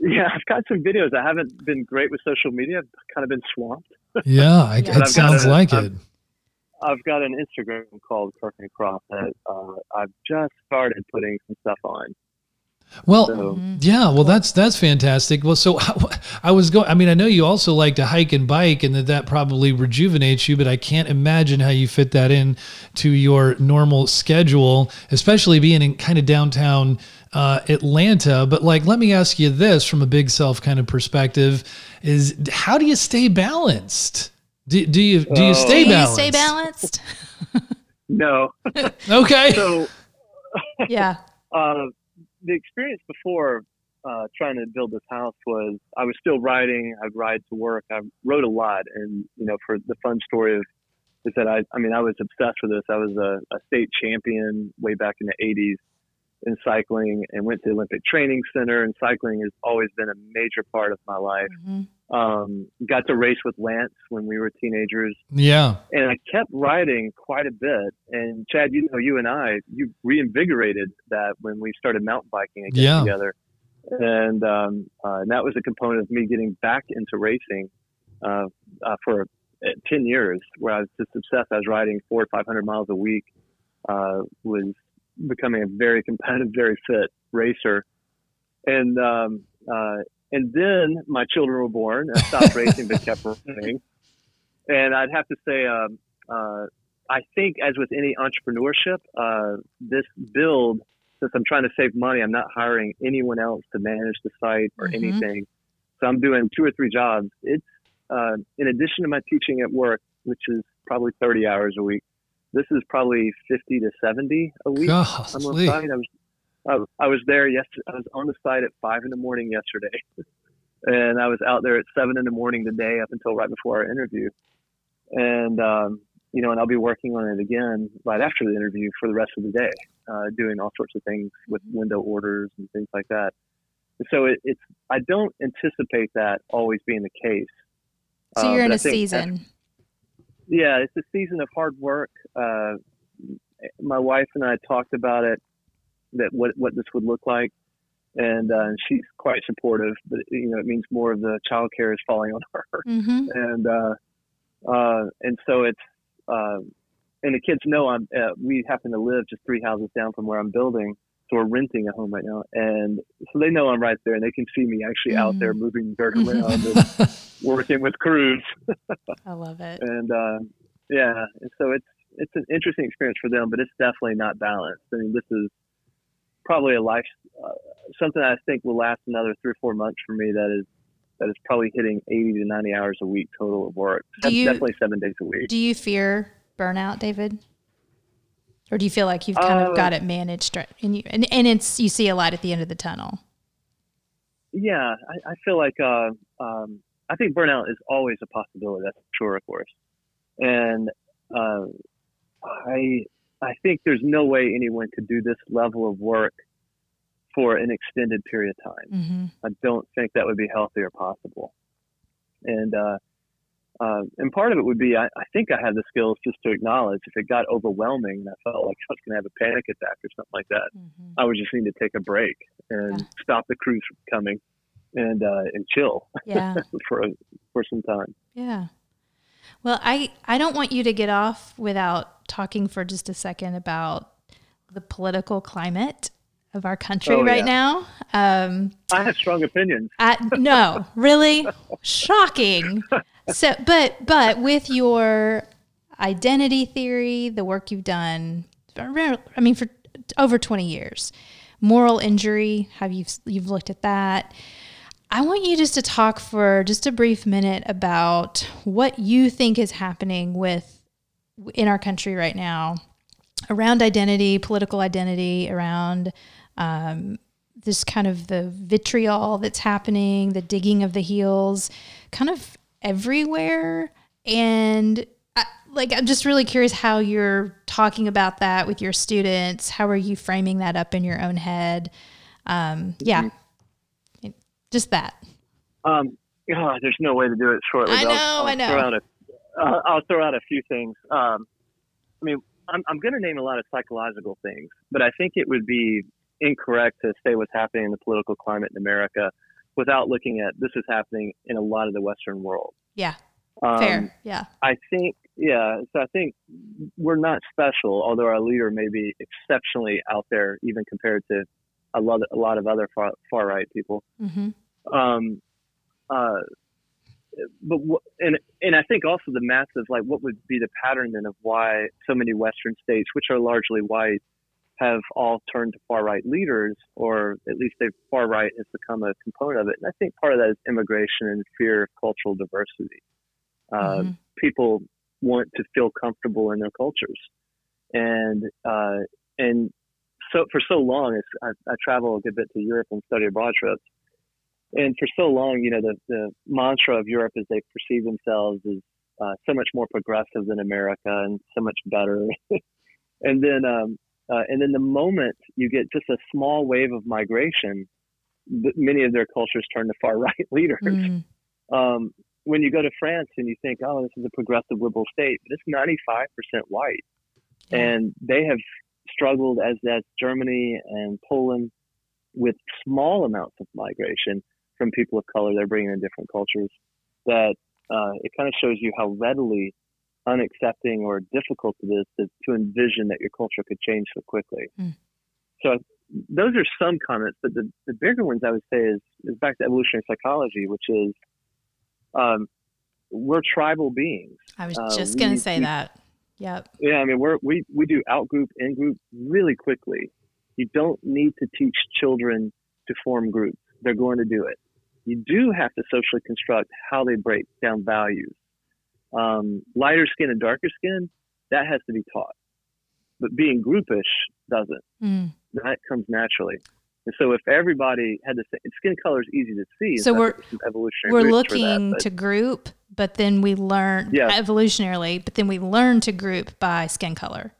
Speaker 1: Yeah, I've got some videos. I haven't been great with social media. I've kind of been swamped.
Speaker 3: Yeah, I, [LAUGHS] it
Speaker 2: I've
Speaker 3: sounds
Speaker 1: a-
Speaker 3: like
Speaker 1: I've-
Speaker 3: it.
Speaker 1: I've got an Instagram called Kirk and Croft that uh, I've just started putting some stuff on.
Speaker 3: Well,
Speaker 1: So.
Speaker 3: Yeah, well, that's that's fantastic. Well, so [LAUGHS] I was going. I mean, I know you also like to hike and bike, and that that probably rejuvenates you. But I can't imagine how you fit that in to your normal schedule, especially being in kind of downtown uh, Atlanta. But like, let me ask you this from a big self kind of perspective: is how do you stay balanced? Do, do you do you stay
Speaker 2: Do you
Speaker 3: balanced?
Speaker 2: stay balanced? [LAUGHS]
Speaker 1: no, [LAUGHS]
Speaker 3: Okay.
Speaker 1: so
Speaker 2: yeah.
Speaker 1: uh, the experience before uh, trying to build this house was I was still riding. I'd ride to work. I rode a lot, and you know, for the fun story of is that I, I mean, I was obsessed with this. I was a, a state champion way back in the '80s in cycling, and went to the Olympic Training Center. And cycling has always been a major part of my life.
Speaker 2: Mhm.
Speaker 1: Um, got to race with Lance when we were teenagers,
Speaker 3: yeah.
Speaker 1: and I kept riding quite a bit. And Chad, you know, you and I, you reinvigorated that when we started mountain biking again
Speaker 3: Yeah.
Speaker 1: together, and um, uh, and that was a component of me getting back into racing uh, uh, for uh, ten years, where I was just obsessed. I was riding four or five hundred miles a week. Uh, was becoming a very competitive, very fit racer, and um, uh, and then my children were born. I stopped [LAUGHS] racing, but kept running. And I'd have to say, um, uh, I think, as with any entrepreneurship, uh, this build, since I'm trying to save money, I'm not hiring anyone else to manage the site or
Speaker 2: Mhm.
Speaker 1: anything. So I'm doing two or three jobs. It's uh, in addition to my teaching at work, which is probably 30 hours a week. This is probably 50 to 70 a week. I'm
Speaker 3: Golly.
Speaker 1: I was, I, I was there yesterday. I was on the site at five in the morning yesterday, [LAUGHS] and I was out there at seven in the morning today up until right before our interview. And um, you know, and I'll be working on it again right after the interview for the rest of the day, uh, doing all sorts of things with window orders and things like that. So it, it's I don't anticipate that always being the case.
Speaker 2: So
Speaker 1: Uh,
Speaker 2: you're in
Speaker 1: but I
Speaker 2: a season.
Speaker 1: yeah, it's a season of hard work, uh, my wife and I talked about it, that what what this would look like, and uh, she's quite supportive. But you know, it means more of the child care is falling on her,
Speaker 2: Mm-hmm.
Speaker 1: and uh, uh, and so it's uh, and the kids know I'm. Uh, we happen to live just three houses down from where I'm building, so we're renting a home right now, and so they know I'm right there, and they can see me actually out there moving dirt around [LAUGHS] and working with crews,
Speaker 2: I love it.
Speaker 1: and uh, yeah, and so it's it's an interesting experience for them, but it's definitely not balanced. I mean, this is probably a life uh, something I think will last another three or four months for me. That is that is probably hitting 80 to 90 hours a week total of work.
Speaker 2: You-
Speaker 1: definitely seven days a week.
Speaker 2: Do you fear burnout, David? Or do you feel like you've kind
Speaker 1: Uh,
Speaker 2: of got it managed and you and, and it's you see a light at the end of the tunnel?
Speaker 1: Yeah, I, I feel like uh, um, I think burnout is always a possibility. That's for sure, of course. And uh, I I think there's no way anyone could do this level of work for an extended period of time.
Speaker 2: Mm-hmm.
Speaker 1: I don't think that would be healthy or possible. And uh, uh, and part of it would be I, I think I had the skills just to acknowledge if it got overwhelming and I felt like I was going to have a panic attack or something like that.
Speaker 2: Mm-hmm.
Speaker 1: I would just need to take a break and
Speaker 2: Yeah.
Speaker 1: stop the crews from coming and uh, and chill
Speaker 2: Yeah. [LAUGHS]
Speaker 1: for for some time.
Speaker 2: Yeah. Well, I I don't want you to get off without talking for just a second about the political climate of our country
Speaker 1: Oh,
Speaker 2: right
Speaker 1: yeah.
Speaker 2: now. Um,
Speaker 1: I have strong opinions.
Speaker 2: I, no, really shocking. [LAUGHS] So, but but with your identity theory, the work you've done, I mean, for over twenty years, moral injury. Have you you've looked at that? I want you just to talk for just a brief minute about what you think is happening with in our country right now around identity, political identity, around um, this kind of the vitriol that's happening, the digging of the heels, kind of everywhere. And I, like, I'm just really curious how you're talking about that with your students. How are you framing that up in your own head? Um, yeah, just that.
Speaker 1: Um, God, there's no way to do it shortly.
Speaker 2: I
Speaker 1: but I'll-
Speaker 2: know,
Speaker 1: I'll
Speaker 2: I know.
Speaker 1: Throw out a, uh, I'll throw out a few things. Um, I mean, I'm, I'm going to name a lot of psychological things, but I think it would be incorrect to say what's happening in the political climate in America without looking at this is happening in a lot of the Western world.
Speaker 2: Yeah,
Speaker 1: Um,
Speaker 2: fair. Yeah.
Speaker 1: I think, yeah. So I think we're not special, although our leader may be exceptionally out there, even compared to a lot, a lot of other far, far right people.
Speaker 2: hmm
Speaker 1: Um, uh, but wh- and and I think also the massive like what would be the pattern then of why so many Western states, which are largely white, have all turned to far right leaders, or at least they far right has become a component of it. And I think part of that is immigration and fear of cultural diversity. Uh,
Speaker 2: Mhm.
Speaker 1: People want to feel comfortable in their cultures, and uh, and so for so long, it's, I, I travel a good bit to Europe and study abroad trips and for so long, you know, the, the mantra of Europe is they perceive themselves as uh, so much more progressive than America and so much better. [LAUGHS] and then, um, uh, and then the moment you get just a small wave of migration, th- many of their cultures turn to far [LAUGHS] right leaders.
Speaker 2: Mm.
Speaker 1: Um, when you go to France and you think, oh, this is a progressive liberal state, but it's 95% white,
Speaker 2: Yeah.
Speaker 1: and they have struggled as as Germany and Poland with small amounts of migration from people of color they're bringing in different cultures that uh, it kind of shows you how readily unaccepting or difficult it is to, to envision that your culture could change so quickly.
Speaker 2: Mm.
Speaker 1: So those are some comments, but the, the bigger ones I would say is, is back to evolutionary psychology, which is um, we're tribal beings.
Speaker 2: I was
Speaker 1: Uh,
Speaker 2: just going to say
Speaker 1: we-
Speaker 2: that. Yep.
Speaker 1: Yeah, I mean, we're, we we do out group, in group really quickly. You don't need to teach children to form groups; they're going to do it. You do have to socially construct how they break down values. Um, lighter skin and darker skin, that has to be taught. But being groupish doesn't.
Speaker 2: Mm.
Speaker 1: That comes naturally. And so, if everybody had the same skin color is easy to see.
Speaker 2: So we're-
Speaker 1: there's some evolutionary
Speaker 2: We're
Speaker 1: that,
Speaker 2: looking
Speaker 1: but-
Speaker 2: to group, but then we learn evolutionarily, but then we learn to group by skin color.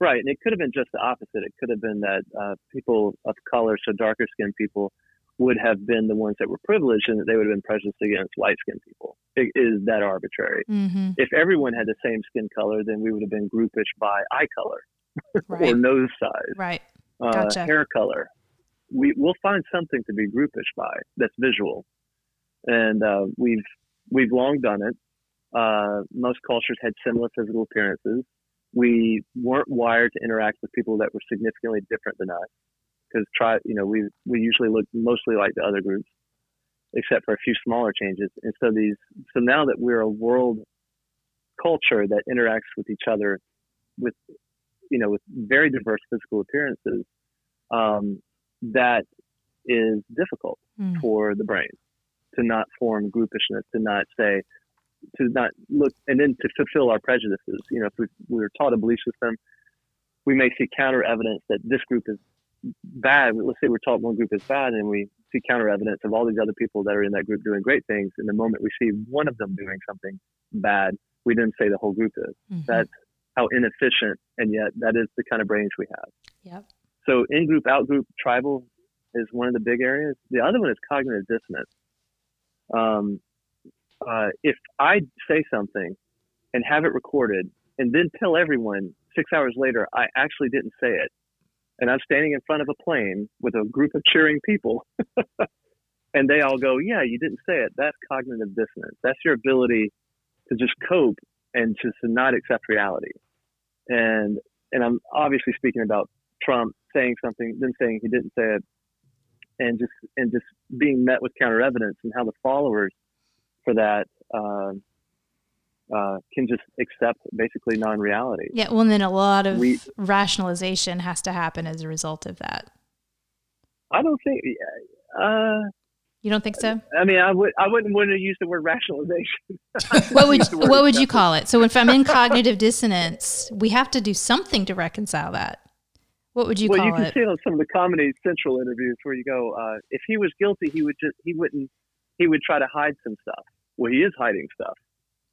Speaker 1: Right, and it could have been just the opposite. It could have been that uh, people of color, so darker skinned people, would have been the ones that were privileged and that they would have been prejudiced against light skinned people. It is that arbitrary.
Speaker 2: Mm-hmm.
Speaker 1: If everyone had the same skin color, then we would have been groupish by eye color [LAUGHS]
Speaker 2: Right.
Speaker 1: or nose size,
Speaker 2: right.
Speaker 1: uh,
Speaker 2: Gotcha.
Speaker 1: hair color. We, we'll find something to be groupish by that's visual. And uh, we've, we've long done it. Uh, most cultures had similar physical appearances. We weren't wired to interact with people that were significantly different than us because try, you know, we, we usually look mostly like the other groups, except for a few smaller changes. And so these, so now that we're a world culture that interacts with each other with, you know, with very diverse physical appearances, um, that is difficult
Speaker 2: Mm.
Speaker 1: for the brain to not form groupishness, to not say, to not look, and then to fulfill our prejudices. You know, if we, we were taught a belief system, we may see counter evidence that this group is bad. Let's say we're taught one group is bad, and we see counter evidence of all these other people that are in that group doing great things. And the moment we see one of them doing something bad, we then say the whole group is.
Speaker 2: Mhm.
Speaker 1: That's how inefficient, and yet that is the kind of brains we have.
Speaker 2: Yep.
Speaker 1: So in group, out group, tribal is one of the big areas. The other one is cognitive dissonance. Um, uh, if I say something and have it recorded and then tell everyone six hours later I actually didn't say it, and I'm standing in front of a plane with a group of cheering people, [LAUGHS] and they all go, "Yeah, you didn't say it." That's cognitive dissonance. That's your ability to just cope and just to not accept reality. And and I'm obviously speaking about Trump saying something, then saying he didn't say it, and just and just being met with counter evidence, and how the followers for that uh, uh, can just accept basically non-reality.
Speaker 2: Yeah. Well, and then a lot of
Speaker 1: We-
Speaker 2: rationalization has to happen as a result of that.
Speaker 1: I don't think. Uh,
Speaker 2: You don't think so?
Speaker 1: I mean, I would I wouldn't want to use the word rationalization. [LAUGHS]
Speaker 2: What would [LAUGHS] what would you call it? So if I'm in cognitive dissonance, we have to do something to reconcile that. What would you
Speaker 1: well,
Speaker 2: call it?
Speaker 1: Well, you can
Speaker 2: it?
Speaker 1: see on some of the Comedy Central interviews where you go, uh, if he was guilty, he would just he wouldn't he would try to hide some stuff. Well, he is hiding stuff.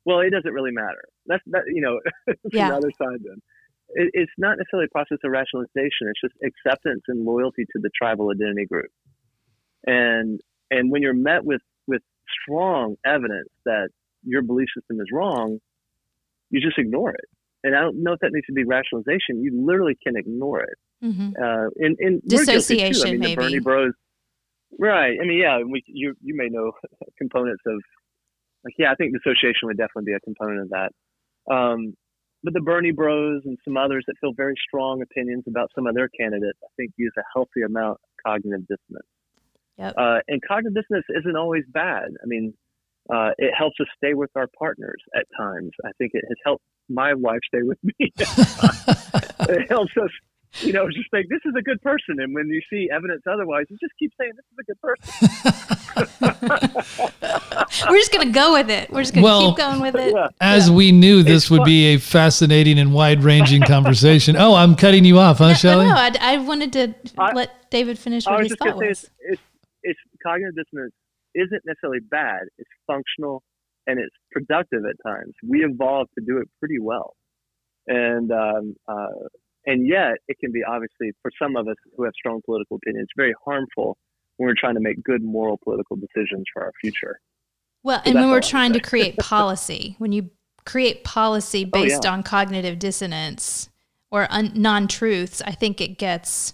Speaker 1: Well, it doesn't really matter. That's that you know [LAUGHS]
Speaker 2: Yeah.
Speaker 1: the other side. Then it, it's not necessarily a process of rationalization. It's just acceptance and loyalty to the tribal identity group. And and when you're met with with strong evidence that your belief system is wrong, you just ignore it. And I don't know if that needs to be rationalization. You literally can ignore it
Speaker 2: hmm
Speaker 1: uh, in, in we're too. I
Speaker 2: Dissociation,
Speaker 1: mean, the
Speaker 2: maybe.
Speaker 1: Bernie Bros. Right. I mean, yeah. We you you may know [LAUGHS] components of like yeah. I think dissociation would definitely be a component of that. Um, but the Bernie Bros and some others that feel very strong opinions about some of their candidates, I think, use a healthy amount of cognitive dissonance.
Speaker 2: Yep.
Speaker 1: Uh, and cognitive dissonance isn't always bad. I mean, uh, it helps us stay with our partners at times. I think it has helped my wife stay with me. [LAUGHS] it helps us, you know, just think this is a good person. And when you see evidence otherwise, you just keep saying this is a good person. [LAUGHS]
Speaker 2: We're just gonna go with it. We're just gonna
Speaker 3: Well-
Speaker 2: keep going with it.
Speaker 1: Yeah.
Speaker 3: As we knew, this
Speaker 1: It's
Speaker 3: would
Speaker 1: fun.
Speaker 3: be a fascinating and wide-ranging conversation. Oh, I'm cutting you off, huh,
Speaker 2: No,
Speaker 3: Shelley?
Speaker 2: no, I, I wanted to
Speaker 1: I-
Speaker 2: let David finish
Speaker 1: I
Speaker 2: what
Speaker 1: was
Speaker 2: his
Speaker 1: just
Speaker 2: thought
Speaker 1: going to say
Speaker 2: was.
Speaker 1: it's, it's, it's cognitive dissonance isn't necessarily bad. It's functional and it's productive at times. We evolved to do it pretty well. And, um, uh, and yet it can be obviously for some of us who have strong political opinions, very harmful when we're trying to make good moral political decisions for our future.
Speaker 2: Well,
Speaker 1: So
Speaker 2: and when we're trying to create policy, when you create policy
Speaker 1: Oh,
Speaker 2: based
Speaker 1: yeah.
Speaker 2: on cognitive dissonance or un- non truths, I think it gets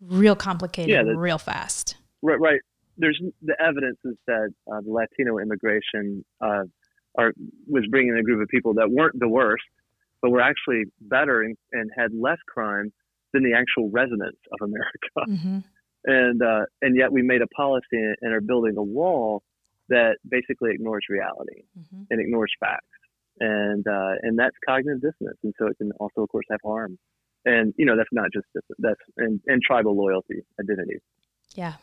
Speaker 2: real complicated
Speaker 1: Yeah,
Speaker 2: real fast.
Speaker 1: Right, right. There's the evidence is that uh, the Latino immigration uh, are was bringing a group of people that weren't the worst, but were actually better and, and had less crime than the actual residents of America. [LAUGHS]
Speaker 2: hmm
Speaker 1: And uh, and yet we made a policy and are building a wall that basically ignores reality
Speaker 2: hmm
Speaker 1: and ignores facts, and uh, and that's cognitive dissonance, and so it can also, of course, have harm. And you know that's not just that's and, and tribal loyalty, identity.
Speaker 2: Yeah.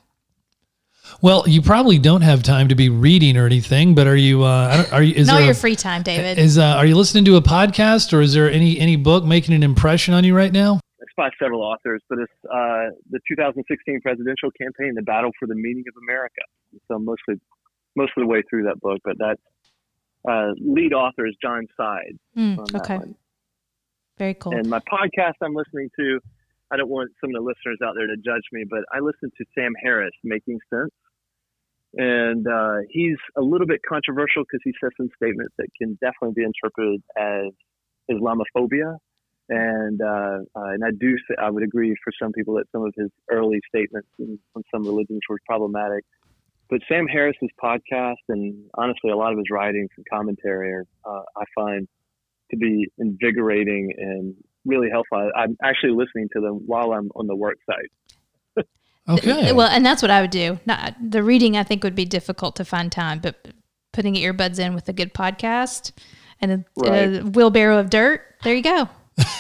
Speaker 3: Well, you probably don't have time to be reading or anything, but are you? Uh, are you? Is
Speaker 2: no,
Speaker 3: there
Speaker 2: your
Speaker 3: a-
Speaker 2: free time, David.
Speaker 3: Is uh, are you listening to a podcast or is there any any book making an impression on you right now?
Speaker 1: it's by several authors, but it's uh, the 2016 presidential campaign, "The Battle for the Meaning of America." So mostly, most of the way through that book, but that uh, lead author is John Sides
Speaker 2: Mm,
Speaker 1: on that
Speaker 2: okay.
Speaker 1: one.
Speaker 2: Very cool.
Speaker 1: And my podcast I'm listening to, I don't want some of the listeners out there to judge me, but I listen to Sam Harris, Making Sense. and uh, he's a little bit controversial because he says some statements that can definitely be interpreted as Islamophobia, and uh, uh, and I do I would agree for some people that some of his early statements on some religions were problematic. But Sam Harris's podcast and honestly a lot of his writings and commentary are uh, I find to be invigorating and really helpful. I'm actually listening to them while I'm on the work site. [LAUGHS]
Speaker 3: okay.
Speaker 2: Well, and that's what I would do. Not the reading. I think would be difficult to find time, but putting earbuds in with a good podcast and a, right. a wheelbarrow of dirt. There you go.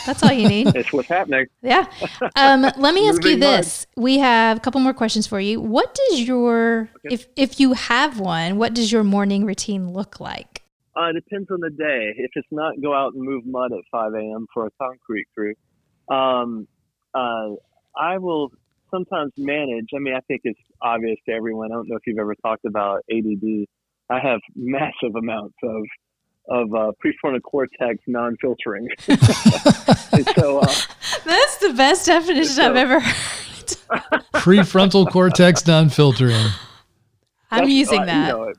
Speaker 2: That's all you need. [LAUGHS]
Speaker 1: it's what's happening.
Speaker 2: Yeah. Um, let me [LAUGHS] ask you this. We have a couple more questions for you. What does your, okay. if, if you have one, what does your morning routine look like?
Speaker 1: Uh, it depends on the day. If it's not go out and move mud at 5 a.m. for a concrete crew, um, uh, I will sometimes manage. I mean, I think it's obvious to everyone. I don't know if you've ever talked about ADD. I have [LAUGHS] massive amounts of of uh, prefrontal cortex non-filtering. [LAUGHS] so uh,
Speaker 2: that's the best definition so, I've ever heard.
Speaker 3: prefrontal cortex non-filtering.
Speaker 2: I'm using uh, that. You know,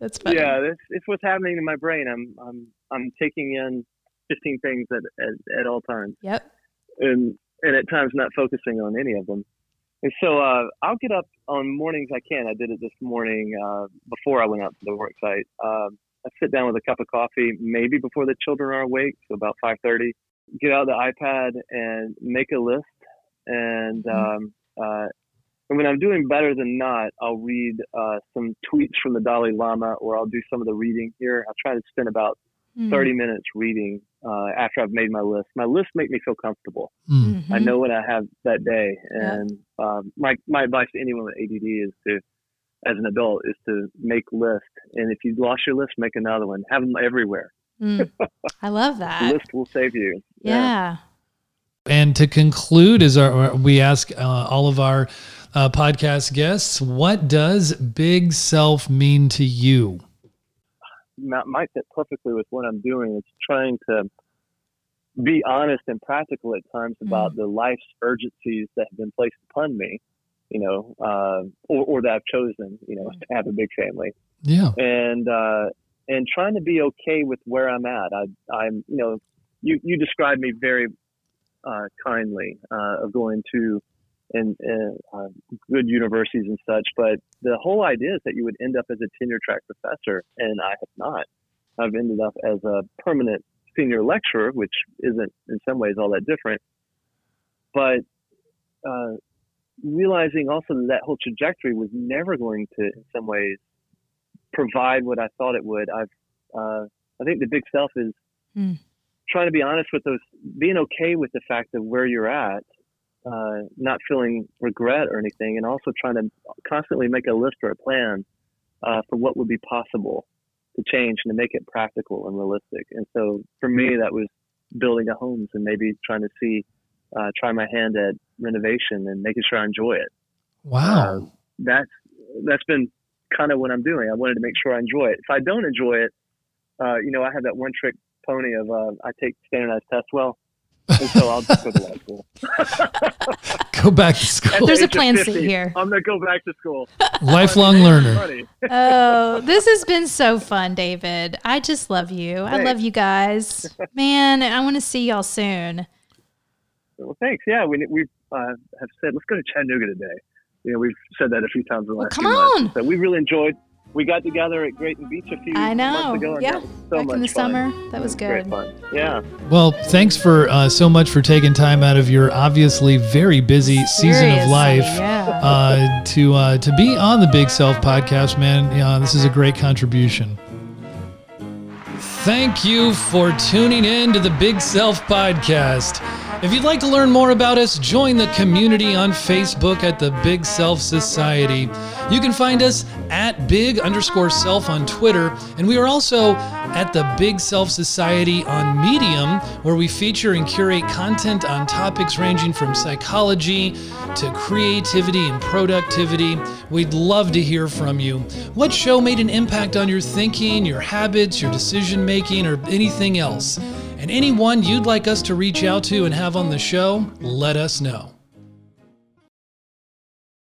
Speaker 2: that's funny.
Speaker 1: Yeah, it's, it's what's happening in my brain. I'm I'm I'm taking in 15 things at at, at all times.
Speaker 2: Yep.
Speaker 1: And and at times not focusing on any of them. And so uh, I'll get up on mornings I can. I did it this morning uh, before I went out to the work site. Uh, I sit down with a cup of coffee, maybe before the children are awake, so about 5:30. Get out the iPad and make a list. And mm-hmm. um, uh, and when I'm doing better than not, I'll read uh, some tweets from the Dalai Lama, or I'll do some of the reading here. I'll try to spend about mm-hmm. 30 minutes reading uh, after I've made my list. My lists make me feel comfortable. Mm-hmm. I know what I have that day, and um, my my advice to anyone with ADD is to as an adult is to make lists. And if you lost your list, make another one. Have them everywhere.
Speaker 2: Mm, I love [LAUGHS] that.
Speaker 1: list will save you.
Speaker 2: Yeah. yeah.
Speaker 3: And to conclude, is our we ask uh, all of our uh, podcast guests, what does big self mean to you?
Speaker 1: That might fit perfectly with what I'm doing. It's trying to be honest and practical at times about mm. the life's urgencies that have been placed upon me you know, uh, or, or, that I've chosen, you know, to have a big family.
Speaker 3: Yeah.
Speaker 1: And, uh, and trying to be okay with where I'm at. I, I'm, you know, you, you described me very, uh, kindly, uh, of going to and, uh, good universities and such. But the whole idea is that you would end up as a tenure track professor, and I have not. I've ended up as a permanent senior lecturer, which isn't in some ways all that different. But uh, realizing also that that whole trajectory was never going to, in some ways, provide what I thought it would. I've, uh, I think the big self is mm. trying to be honest with those, being okay with the fact of where you're at, uh, not feeling regret or anything, and also trying to constantly make a list or a plan uh, for what would be possible to change and to make it practical and realistic. And so for me, that was building a homes and maybe trying to see uh, try my hand at renovation and making sure I enjoy it.
Speaker 3: Wow.
Speaker 1: Uh, that's that's been kind of what I'm doing. I wanted to make sure I enjoy it. If I don't enjoy it, uh, you know, I have that one trick pony of uh, I take standardized tests well, and so I'll just go to law school. [LAUGHS]
Speaker 3: go back to school.
Speaker 2: There's a plan 50, C here.
Speaker 1: I'm gonna go back to school.
Speaker 3: Lifelong learner. [LAUGHS]
Speaker 2: oh, this has been so fun, David. I just love you. Thanks. I love you guys. [LAUGHS] Man, I want to see y'all soon.
Speaker 1: Well, thanks. Yeah, we we uh, have said let's go to Chattanooga today. You know, we've said that a few times in the
Speaker 2: well,
Speaker 1: last
Speaker 2: come
Speaker 1: few
Speaker 2: on.
Speaker 1: months. So we really enjoyed. We got together at Grayton Beach a few
Speaker 2: I know.
Speaker 1: months ago.
Speaker 2: yeah,
Speaker 1: so
Speaker 2: back in the
Speaker 1: fun.
Speaker 2: summer. That was good.
Speaker 1: Great fun. Yeah.
Speaker 3: Well, thanks for uh, so much for taking time out of your obviously very busy season of life
Speaker 2: yeah.
Speaker 3: uh, to uh, to be on the Big Self podcast, man. Yeah, this is a great contribution. Thank you for tuning in to the Big Self podcast. If you'd like to learn more about us, join the community on Facebook at the Big Self Society. You can find us at big underscore self on Twitter, and we are also at the Big Self Society on Medium, where we feature and curate content on topics ranging from psychology to creativity and productivity. We'd love to hear from you. What show made an impact on your thinking, your habits, your decision making, or anything else? and anyone you'd like us to reach out to and have on the show, let us know.